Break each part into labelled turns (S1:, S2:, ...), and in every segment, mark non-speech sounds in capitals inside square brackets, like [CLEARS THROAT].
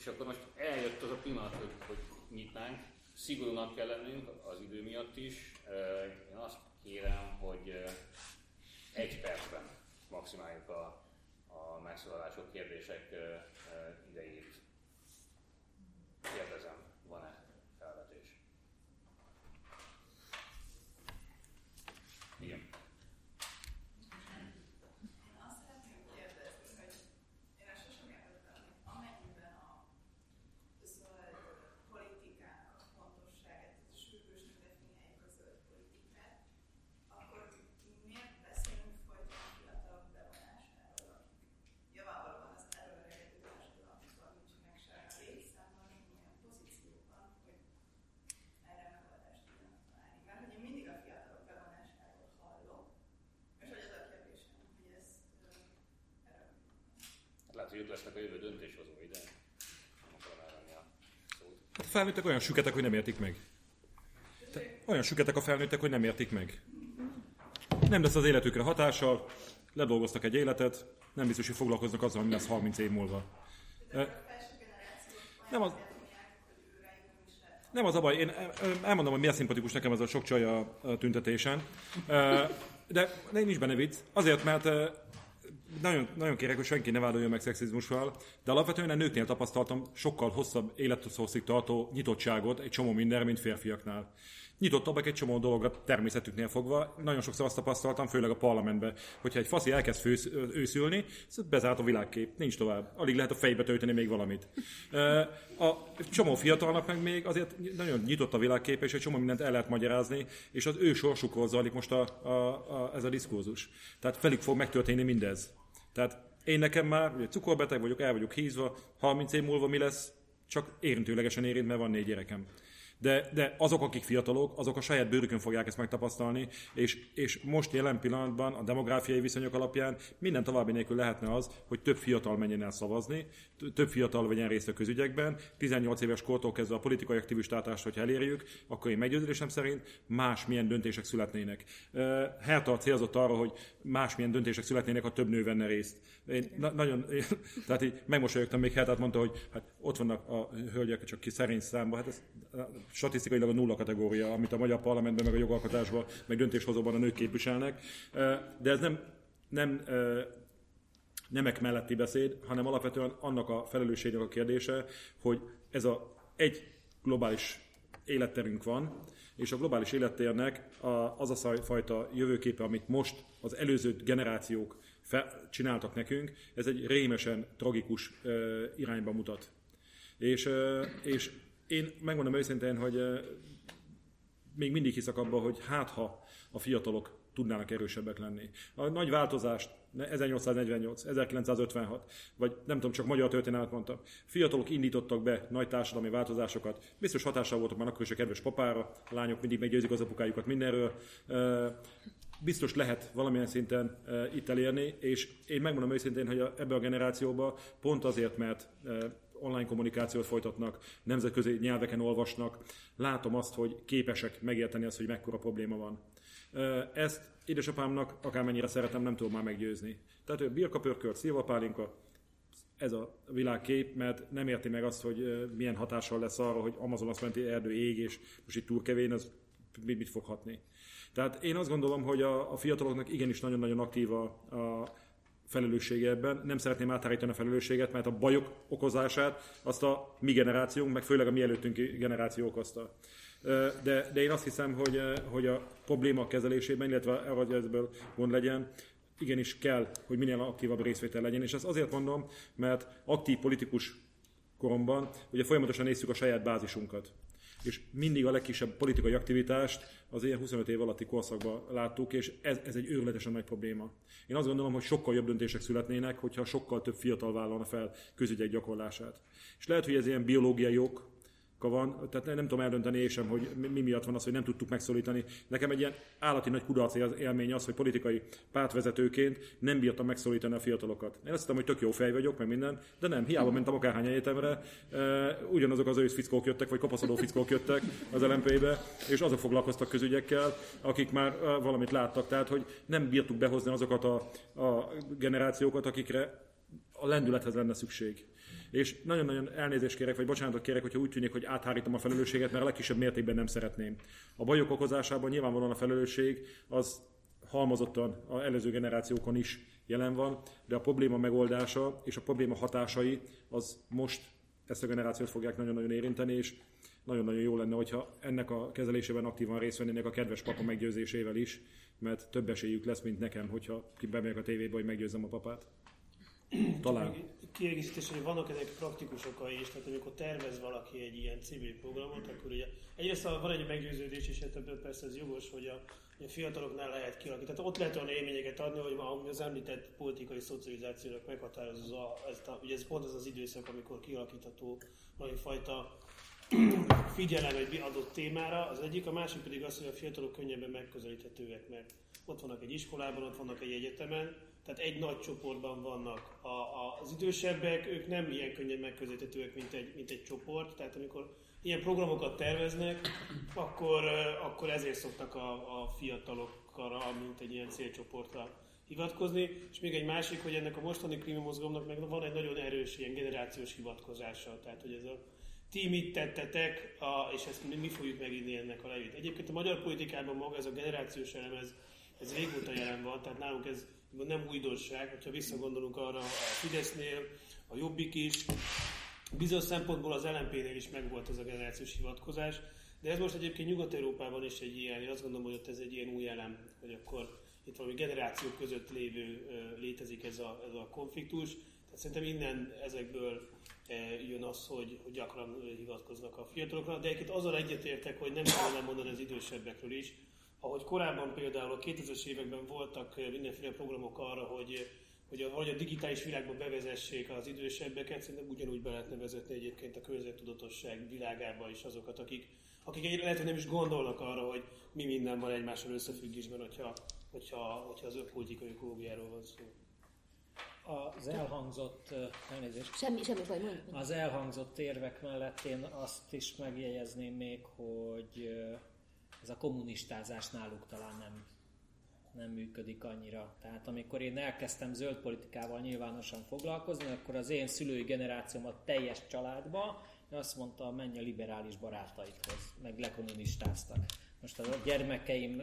S1: és akkor most eljött az a pillanat, hogy, hogy nyitnánk. Szigorúnak kell lennünk az idő miatt is. Én azt kérem, hogy egy percben maximáljuk a, a megszólalások, kérdések idejét. Kérdezem, van-e felvetés? Igen. hogy ők lesznek a jövő döntéshozói, de nem akarom a szót.
S2: Hát a felnőttek olyan süketek, hogy nem értik meg. Te, olyan süketek a felnőttek, hogy nem értik meg. Nem lesz az életükre hatással, ledolgoztak egy életet, nem biztos, hogy foglalkoznak azzal, mi lesz 30 év múlva. Nem az, nem az a baj, én elmondom, hogy miért szimpatikus nekem ez a sok csaj a tüntetésen. De nincs benne vicc. Azért, mert nagyon, nagyon kérek, hogy senki ne vádoljon meg szexizmussal, de alapvetően a nőknél tapasztaltam sokkal hosszabb élethosszig tartó nyitottságot egy csomó minden, mint férfiaknál. Nyitottabbak egy csomó dologra természetüknél fogva. Nagyon sokszor azt tapasztaltam, főleg a parlamentben, hogyha egy faszi elkezd fősz, őszülni, bezárt a világkép, nincs tovább. Alig lehet a fejbe tölteni még valamit. A csomó fiatalnak meg még azért nagyon nyitott a világkép, és egy csomó mindent el lehet magyarázni, és az ő sorsukról zajlik most a, a, a, ez a diszkurzus. Tehát felük fog megtörténni mindez. Tehát én nekem már ugye cukorbeteg vagyok, el vagyok hízva, 30 év múlva mi lesz, csak érintőlegesen érint, mert van négy gyerekem. De, de azok, akik fiatalok, azok a saját bőrükön fogják ezt megtapasztalni, és, és most jelen pillanatban a demográfiai viszonyok alapján minden további nélkül lehetne az, hogy több fiatal menjen el szavazni, több fiatal vegyen részt a közügyekben, 18 éves kortól kezdve a politikai aktivistátást, hogyha elérjük, akkor én meggyőződésem szerint más milyen döntések születnének. Herta célzott arra, hogy más milyen döntések születnének, ha több nő venne részt. Én na- nagyon, én, [LAUGHS] tehát így megmosolyogtam még Hertát, mondta, hogy hát ott vannak a hölgyek, csak ki szerény számba, hát ez statisztikailag a nulla kategória, amit a magyar parlamentben, meg a jogalkotásban, meg döntéshozóban a nők képviselnek. De ez nem, nem nemek melletti beszéd, hanem alapvetően annak a felelősségnek a kérdése, hogy ez a egy globális életterünk van, és a globális élettérnek az a fajta jövőképe, amit most az előző generációk csináltak nekünk, ez egy rémesen tragikus irányba mutat. És, és én megmondom őszintén, hogy még mindig hiszek abban, hogy hát ha a fiatalok tudnának erősebbek lenni. A nagy változást 1848, 1956, vagy nem tudom, csak magyar történelmet mondtam. Fiatalok indítottak be nagy társadalmi változásokat. Biztos hatással voltak már akkor is a kedves papára, a lányok mindig meggyőzik az apukájukat mindenről. Biztos lehet valamilyen szinten itt elérni, és én megmondom őszintén, hogy ebbe a generációba pont azért, mert online kommunikációt folytatnak, nemzetközi nyelveken olvasnak, látom azt, hogy képesek megérteni azt, hogy mekkora probléma van. Ezt édesapámnak, akármennyire szeretem, nem tudom már meggyőzni. Tehát ő birka pörkölt, szilvapálinka, ez a világkép, mert nem érti meg azt, hogy milyen hatással lesz arra, hogy Amazon azt menti erdő ég, és most itt túlkevén, az mit, mit fog hatni. Tehát én azt gondolom, hogy a, a fiataloknak igenis nagyon-nagyon aktív a, a felelőssége ebben. Nem szeretném átállítani a felelősséget, mert a bajok okozását azt a mi generációnk, meg főleg a mi előttünk generáció okozta. De, de én azt hiszem, hogy, hogy a probléma kezelésében, illetve hogy ebből gond legyen, igenis kell, hogy minél aktívabb részvétel legyen. És ezt azért mondom, mert aktív politikus koromban ugye folyamatosan nézzük a saját bázisunkat és mindig a legkisebb politikai aktivitást az ilyen 25 év alatti korszakban láttuk, és ez, ez egy őrületesen nagy probléma. Én azt gondolom, hogy sokkal jobb döntések születnének, hogyha sokkal több fiatal vállalna fel közügyek gyakorlását. És lehet, hogy ez ilyen biológiai ok, van, tehát nem tudom eldönteni én sem, hogy mi miatt van az, hogy nem tudtuk megszólítani. Nekem egy ilyen állati nagy kudarc élmény az, hogy politikai pártvezetőként nem bírtam megszólítani a fiatalokat. Én azt hittem, hogy tök jó fej vagyok, meg minden, de nem, hiába mentem akárhány egyetemre, ugyanazok az ősz fickók jöttek, vagy kopaszodó fickók jöttek az LMP-be, és azok foglalkoztak közügyekkel, akik már valamit láttak. Tehát, hogy nem bírtuk behozni azokat a, a generációkat, akikre a lendülethez lenne szükség. És nagyon-nagyon elnézést kérek, vagy bocsánatot kérek, hogyha úgy tűnik, hogy áthárítom a felelősséget, mert a legkisebb mértékben nem szeretném. A bajok okozásában nyilvánvalóan a felelősség az halmozottan az előző generációkon is jelen van, de a probléma megoldása és a probléma hatásai az most ezt a generációt fogják nagyon-nagyon érinteni, és nagyon-nagyon jó lenne, hogyha ennek a kezelésében aktívan részt vennének a kedves papa meggyőzésével is, mert több esélyük lesz, mint nekem, hogyha bemegyek a tévébe, hogy meggyőzzem a papát. Talán.
S3: Kiegészítés, hogy vannak ennek praktikus okai is, tehát amikor tervez valaki egy ilyen civil programot, akkor ugye egyrészt van egy meggyőződés, és ebből persze ez jogos, hogy a, a fiataloknál lehet kialakítani. Tehát ott lehet olyan élményeket adni, hogy az említett politikai szocializációnak meghatározza, ez, ugye ez pont az az időszak, amikor kialakítható valami fajta [CLEARS THROAT] figyelem egy adott témára, az egyik, a másik pedig az, hogy a fiatalok könnyebben megközelíthetőek, mert ott vannak egy iskolában, ott vannak egy egyetemen, tehát egy nagy csoportban vannak a, a, az idősebbek, ők nem ilyen könnyen megközelíthetőek, mint egy, mint egy csoport, tehát amikor ilyen programokat terveznek, akkor, akkor ezért szoktak a, a fiatalokra, mint egy ilyen célcsoportra hivatkozni. És még egy másik, hogy ennek a mostani klímamozgalomnak meg van egy nagyon erős ilyen generációs hivatkozása, tehát hogy ez a ti mit tettetek, a, és ezt mi, mi fogjuk meginni ennek a levét. Egyébként a magyar politikában maga ez a generációs elem, ez, ez régóta jelen van, tehát nálunk ez nem újdonság, hogyha visszagondolunk arra a Fidesznél, a Jobbik is, bizonyos szempontból az LNP-nél is megvolt ez a generációs hivatkozás, de ez most egyébként Nyugat-Európában is egy ilyen, én azt gondolom, hogy ott ez egy ilyen új elem, hogy akkor itt valami generációk között lévő létezik ez a, ez a konfliktus. Tehát szerintem innen ezekből jön az, hogy, hogy gyakran hivatkoznak a fiatalokra, de egyébként azzal egyetértek, hogy nem kellene mondani az idősebbekről is. Ahogy korábban például a 2000-es években voltak mindenféle programok arra, hogy hogy a, vagy a digitális világban bevezessék az idősebbeket, szerintem ugyanúgy be lehetne vezetni egyébként a környezettudatosság világába is azokat, akik, akik lehet, hogy nem is gondolnak arra, hogy mi minden van egymással összefüggésben, hogyha, hogyha, hogyha az ökológiai ökológiáról van szó
S4: az elhangzott, elnézést,
S5: semmi, semmi baj, mondj.
S4: Az elhangzott érvek mellett én azt is megjegyezném még, hogy ez a kommunistázás náluk talán nem, nem működik annyira. Tehát amikor én elkezdtem zöld politikával nyilvánosan foglalkozni, akkor az én szülői generációm a teljes családba azt mondta, menj a liberális barátaidhoz, meg lekommunistáztak. Most a gyermekeim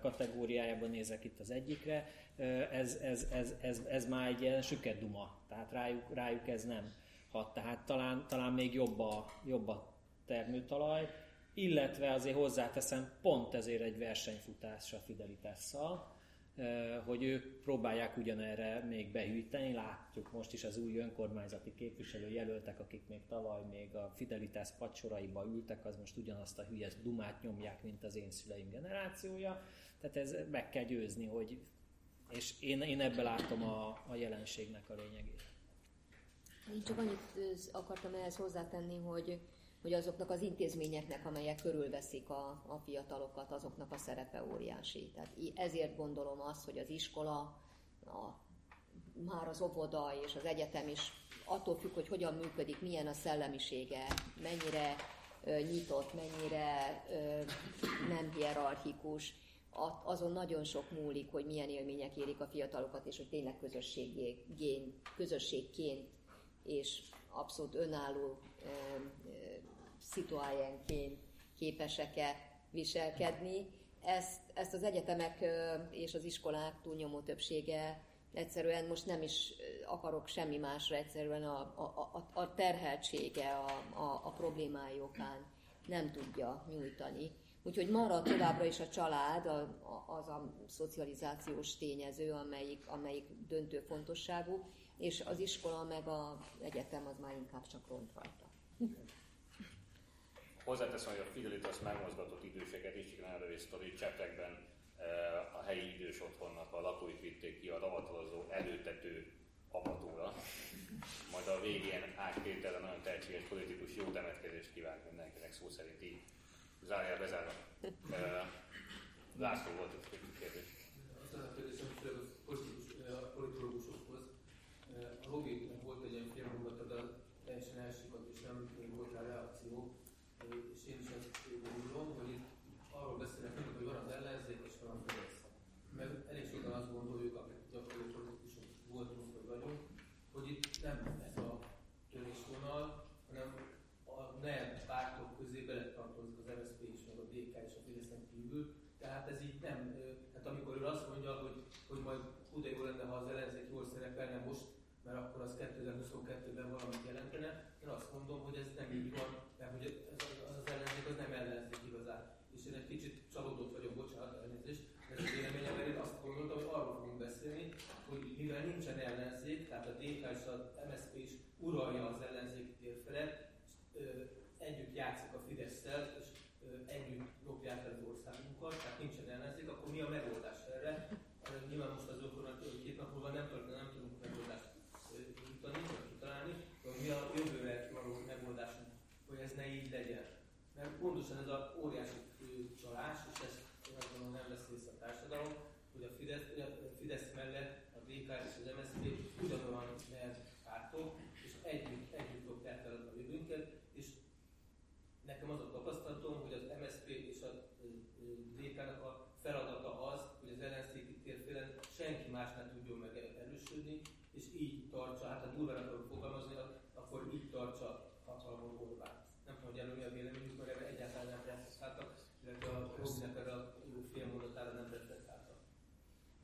S4: kategóriájában nézek itt az egyikre, ez, ez, ez, ez, ez már egy ilyen süket duma, tehát rájuk, rájuk ez nem hat, tehát talán, talán még jobb a, jobb a termőtalaj, illetve azért hozzáteszem, pont ezért egy versenyfutás a Fidelitásszal, hogy ők próbálják ugyanerre még behűteni. Látjuk most is az új önkormányzati képviselő jelöltek, akik még tavaly még a Fidelitas pacsoraiba ültek, az most ugyanazt a hülye dumát nyomják, mint az én szüleim generációja. Tehát ez meg kell győzni, hogy és én, én ebbe látom a, a jelenségnek a lényegét.
S5: Én csak annyit akartam ehhez hozzátenni, hogy, hogy azoknak az intézményeknek, amelyek körülveszik a, a fiatalokat, azoknak a szerepe óriási. Tehát ezért gondolom azt, hogy az iskola, a, már az óvoda és az egyetem is attól függ, hogy hogyan működik, milyen a szellemisége, mennyire ö, nyitott, mennyire ö, nem hierarchikus, azon nagyon sok múlik, hogy milyen élmények érik a fiatalokat, és hogy tényleg közösségként és abszolút önálló e, e, szituájenként képesek-e viselkedni. Ezt, ezt az egyetemek és az iskolák túlnyomó többsége egyszerűen most nem is akarok semmi másra, egyszerűen a, a, a, a terheltsége a, a, a problémájukán nem tudja nyújtani Úgyhogy marad továbbra is a család, a, a, az a szocializációs tényező, amelyik, amelyik döntő fontosságú, és az iskola meg az egyetem az már inkább csak ront rajta.
S1: Hozzáteszem, hogy a Fidelitas megmozgatott időseket is, nagyon sztori, Csetekben eh, a helyi idős otthonnak a lakóit vitték ki a ravatalozó előtető avatóra. Majd a végén áttétele nagyon tehetséges politikus jó temetkezést kíván mindenkinek szó szerint így zárjál bezárva. László volt egy kérdés.
S6: A kérdésem a politológusokhoz. A logiknak Hú, de jó lenne, ha az ellenzék jól szerepelne. Most,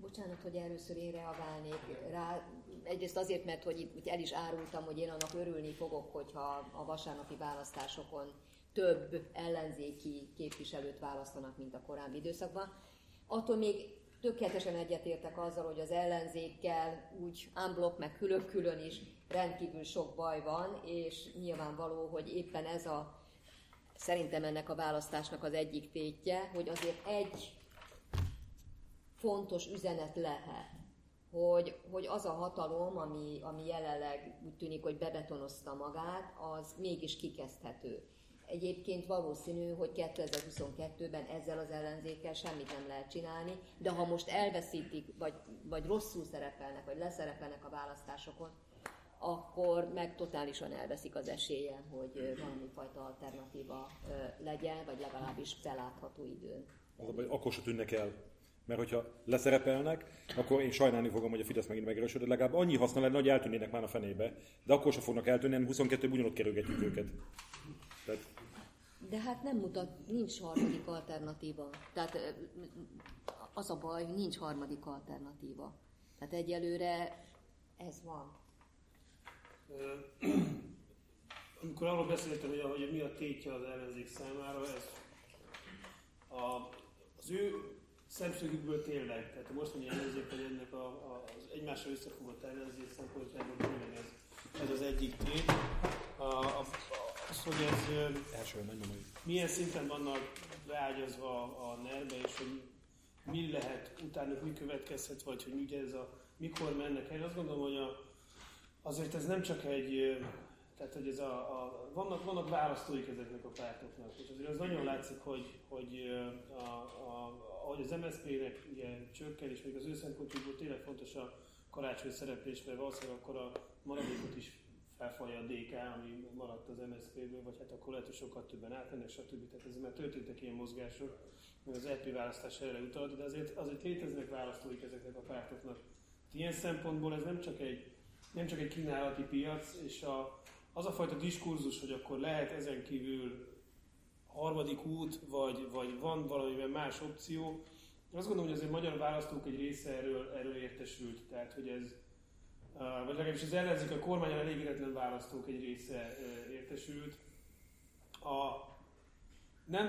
S5: Bocsánat, hogy először én reagálnék rá. Egyrészt azért, mert hogy itt el is árultam, hogy én annak örülni fogok, hogyha a vasárnapi választásokon több ellenzéki képviselőt választanak, mint a korábbi időszakban. Attól még tökéletesen egyetértek azzal, hogy az ellenzékkel úgy unblock, meg külön-külön is rendkívül sok baj van, és nyilvánvaló, hogy éppen ez a szerintem ennek a választásnak az egyik tétje, hogy azért egy fontos üzenet lehet, hogy, hogy az a hatalom, ami, ami jelenleg úgy tűnik, hogy bebetonozta magát, az mégis kikezdhető. Egyébként valószínű, hogy 2022-ben ezzel az ellenzékkel semmit nem lehet csinálni, de ha most elveszítik, vagy, vagy rosszul szerepelnek, vagy leszerepelnek a választásokon, akkor meg totálisan elveszik az esélye, hogy valami fajta alternatíva legyen, vagy legalábbis belátható időn.
S2: Az baj, akkor se tűnnek el. Mert hogyha leszerepelnek, akkor én sajnálni fogom, hogy a Fidesz megint megerősödött. Legalább annyi haszna lenne, hogy eltűnnének már a fenébe. De akkor se fognak eltűnni, hanem 22 ugyanott kerülgetjük őket. Tehát
S5: de hát nem mutat, nincs harmadik alternatíva. Tehát az a baj, hogy nincs harmadik alternatíva. Tehát egyelőre ez van. [CLEARS THROAT]
S3: Amikor arról beszéltem, hogy, hogy mi a tétje az ellenzék számára, ez a, az ő szemszögükből tényleg, tehát a mostani ellenzék, hogy ennek a, a, az egymásra összefogott ellenzék szempontjából tényleg ez, ez az egyik tét. A, a, az, hogy ez
S2: Első,
S3: milyen szinten vannak beágyazva a nerve, és hogy mi lehet, utána mi következhet, vagy hogy ugye ez a, mikor mennek el. Azt gondolom, hogy a, azért ez nem csak egy, tehát hogy ez a, a vannak, vannak választóik ezeknek a pártoknak, és azért az nagyon látszik, hogy, hogy a, a, ahogy az MSZP-nek csökken, és még az ő tényleg fontos a karácsony szereplés, mert valószínűleg akkor a maradékot is felfalja a DK, ami maradt az MSZP-ből, vagy hát akkor lehet, hogy sokkal többen átmennek, stb. Tehát ez már történtek ilyen mozgások, meg az EP választás erre utalt, de azért, azért léteznek választóik ezeknek a pártoknak. Ilyen szempontból ez nem csak egy, nem csak egy kínálati piac, és a, az a fajta diskurzus, hogy akkor lehet ezen kívül harmadik út, vagy, vagy van valamiben más opció, azt gondolom, hogy azért magyar választók egy része erről, erről értesült. Tehát, hogy ez, vagy legalábbis az ellenzék, a kormányon elégedetlen választók egy része értesült. A, nem,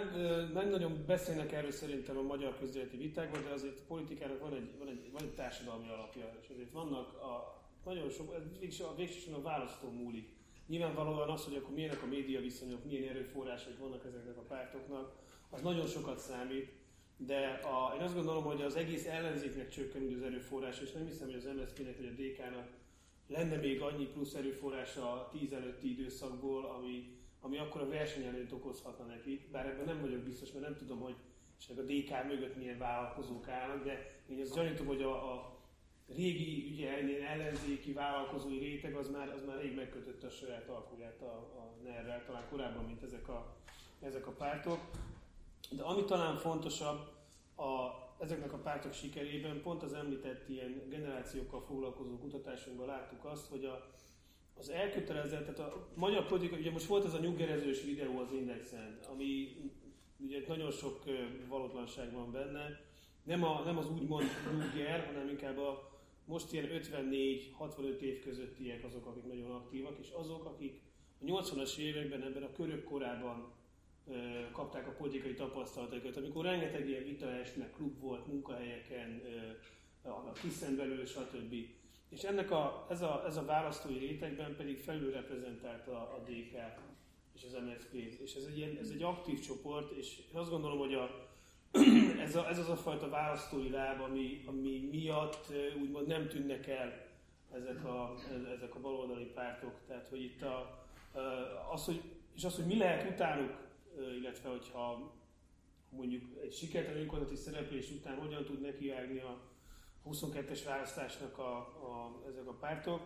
S3: nem nagyon beszélnek erről szerintem a magyar közéleti vitákban, de azért a politikának van egy, van egy, van egy társadalmi alapja, és azért vannak a, nagyon sok, a a választó múlik. Nyilvánvalóan az, hogy akkor milyenek a média viszonyok, milyen erőforrások vannak ezeknek a pártoknak, az nagyon sokat számít, de a, én azt gondolom, hogy az egész ellenzéknek csökken az erőforrás, és nem hiszem, hogy az MSZP-nek vagy a DK-nak lenne még annyi plusz erőforrása a 10 előtti időszakból, ami, ami akkor a versenyelőnyt okozhatna nekik. Bár ebben nem vagyok biztos, mert nem tudom, hogy és a DK mögött milyen vállalkozók állnak, de én azt gyanítom, hogy a, a régi ugye, ellenzéki vállalkozói réteg az már, az már rég megkötötte a saját alkulját a, a ner talán korábban, mint ezek a, ezek a pártok. De ami talán fontosabb a, ezeknek a pártok sikerében, pont az említett ilyen generációkkal foglalkozó kutatásunkban láttuk azt, hogy a, az elkötelezett, tehát a magyar politika, ugye most volt ez a nyuggerezős videó az Indexen, ami ugye nagyon sok valótlanság van benne, nem, a, nem az úgymond nyugger, hanem inkább a most ilyen 54-65 év közöttiek azok, akik nagyon aktívak, és azok, akik a 80-as években ebben a körök korában kapták a politikai tapasztalataikat, amikor rengeteg ilyen vitaes, meg klub volt munkahelyeken, a kiszen belül, stb. És ennek a, ez, a, ez a választói rétegben pedig felülreprezentálta a DK és az MSZP. És ez egy, ilyen, ez egy aktív csoport, és én azt gondolom, hogy a, [CLEARS THROAT] ez, a, ez az a fajta választói láb, ami, ami miatt úgymond nem tűnnek el ezek a, ezek a baloldali pártok. Tehát, hogy itt a, az, hogy és az, hogy mi lehet utánuk, illetve hogyha mondjuk egy sikertelen önkormányzati szereplés után hogyan tud nekiállni a 22-es választásnak a, a, ezek a pártok.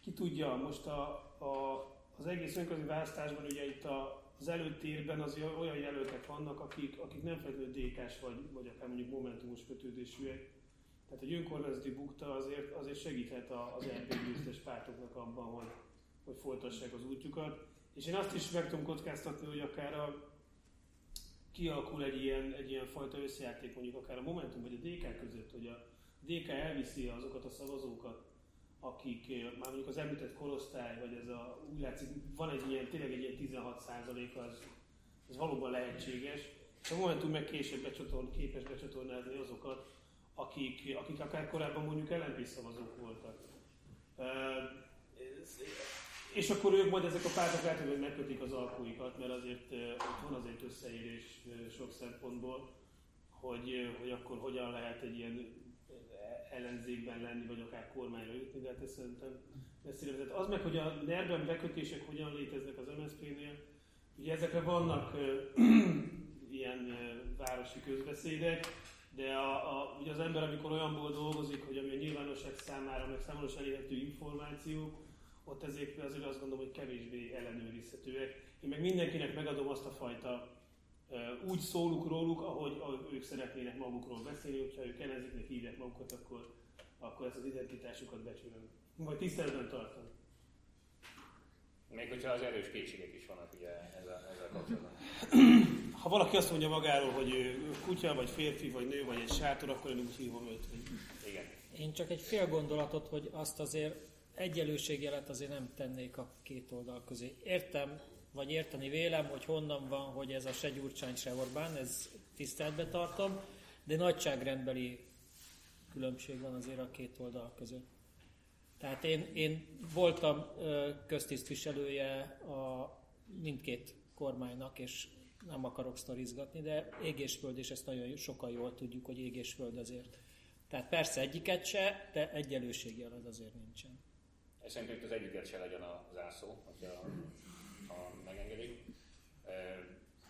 S3: Ki tudja, most a, a, az egész önkormányzati választásban ugye itt a, az előtérben az olyan jelöltek vannak, akik, akik nem feltétlenül DK-s vagy, vagy akár mondjuk momentumos kötődésűek. Tehát egy önkormányzati bukta azért, azért segíthet az RP győztes pártoknak abban, hogy, hogy folytassák az útjukat. És én azt is meg tudom kockáztatni, hogy akár a, kialakul egy ilyen, egy ilyen fajta összejáték mondjuk akár a Momentum vagy a DK között, hogy a DK elviszi azokat a szavazókat, akik eh, már mondjuk az említett korosztály, vagy ez a, úgy látszik, van egy ilyen, tényleg egy ilyen 16 az, az valóban lehetséges, és a Momentum meg később becsatorn, képes becsatornázni azokat, akik, akik akár korábban mondjuk LNP szavazók voltak. Uh, és akkor ők majd ezek a pártok hogy megkötik az alkúikat, mert azért ott van azért összeérés sok szempontból, hogy, hogy akkor hogyan lehet egy ilyen ellenzékben lenni, vagy akár kormányra jutni, de hát ez szerintem messzire vezet. Az meg, hogy a nerben bekötések hogyan léteznek az MSZP-nél, ugye ezekre vannak [CLEARS THROAT] ilyen városi közbeszédek, de a, a, ugye az ember, amikor olyanból dolgozik, hogy ami a nyilvánosság számára, meg számos elérhető információk, ott ezért azért azt gondolom, hogy kevésbé ellenőrizhetőek. Én meg mindenkinek megadom azt a fajta úgy szóluk róluk, ahogy, ahogy ők szeretnének magukról beszélni, hogyha ők ellenzéknek hívják magukat, akkor, akkor ezt az identitásukat becsülöm. Vagy tiszteletben tartom.
S1: Még hogyha az erős kétségek is vannak ugye ezzel, ezzel kapcsolatban.
S3: Ha valaki azt mondja magáról, hogy ő kutya, vagy férfi, vagy nő, vagy egy sátor, akkor én úgy hívom őt.
S1: Igen.
S4: Én csak egy fél gondolatot, hogy azt azért egyenlőségjelet azért nem tennék a két oldal közé. Értem, vagy érteni vélem, hogy honnan van, hogy ez a se Gyurcsány, se Orbán, ez tiszteletbe tartom, de nagyságrendbeli különbség van azért a két oldal között. Tehát én, én voltam köztisztviselője a mindkét kormánynak, és nem akarok sztorizgatni, de égésföld, és ezt nagyon sokan jól tudjuk, hogy égésföld azért. Tehát persze egyiket se, de egyenlőségjel az azért nincsen.
S1: Szerintem itt az egyiket se legyen a zászló, hogyha megengedik.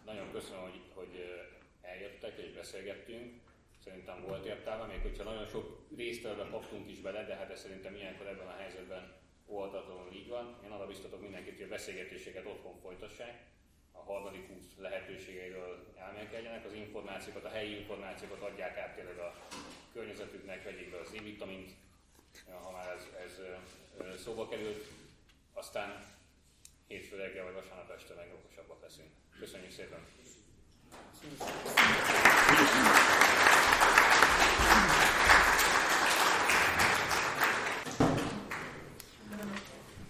S1: Nagyon köszönöm, hogy, hogy eljöttek és beszélgettünk. Szerintem volt értelme, még hogyha nagyon sok résztelben kaptunk is bele, de hát ez szerintem ilyenkor ebben a helyzetben óvatatlanul így van. Én arra biztatok mindenkit, hogy a beszélgetéseket otthon folytassák, a harmadik út lehetőségeiről elmélkedjenek, az információkat, a helyi információkat adják át tényleg a környezetüknek, vegyék be az E-vitamint, ha már ez, ez szóba került, aztán hétfő reggel vagy vasárnap este meg okosabbak leszünk. Köszönjük szépen! Köszönjük.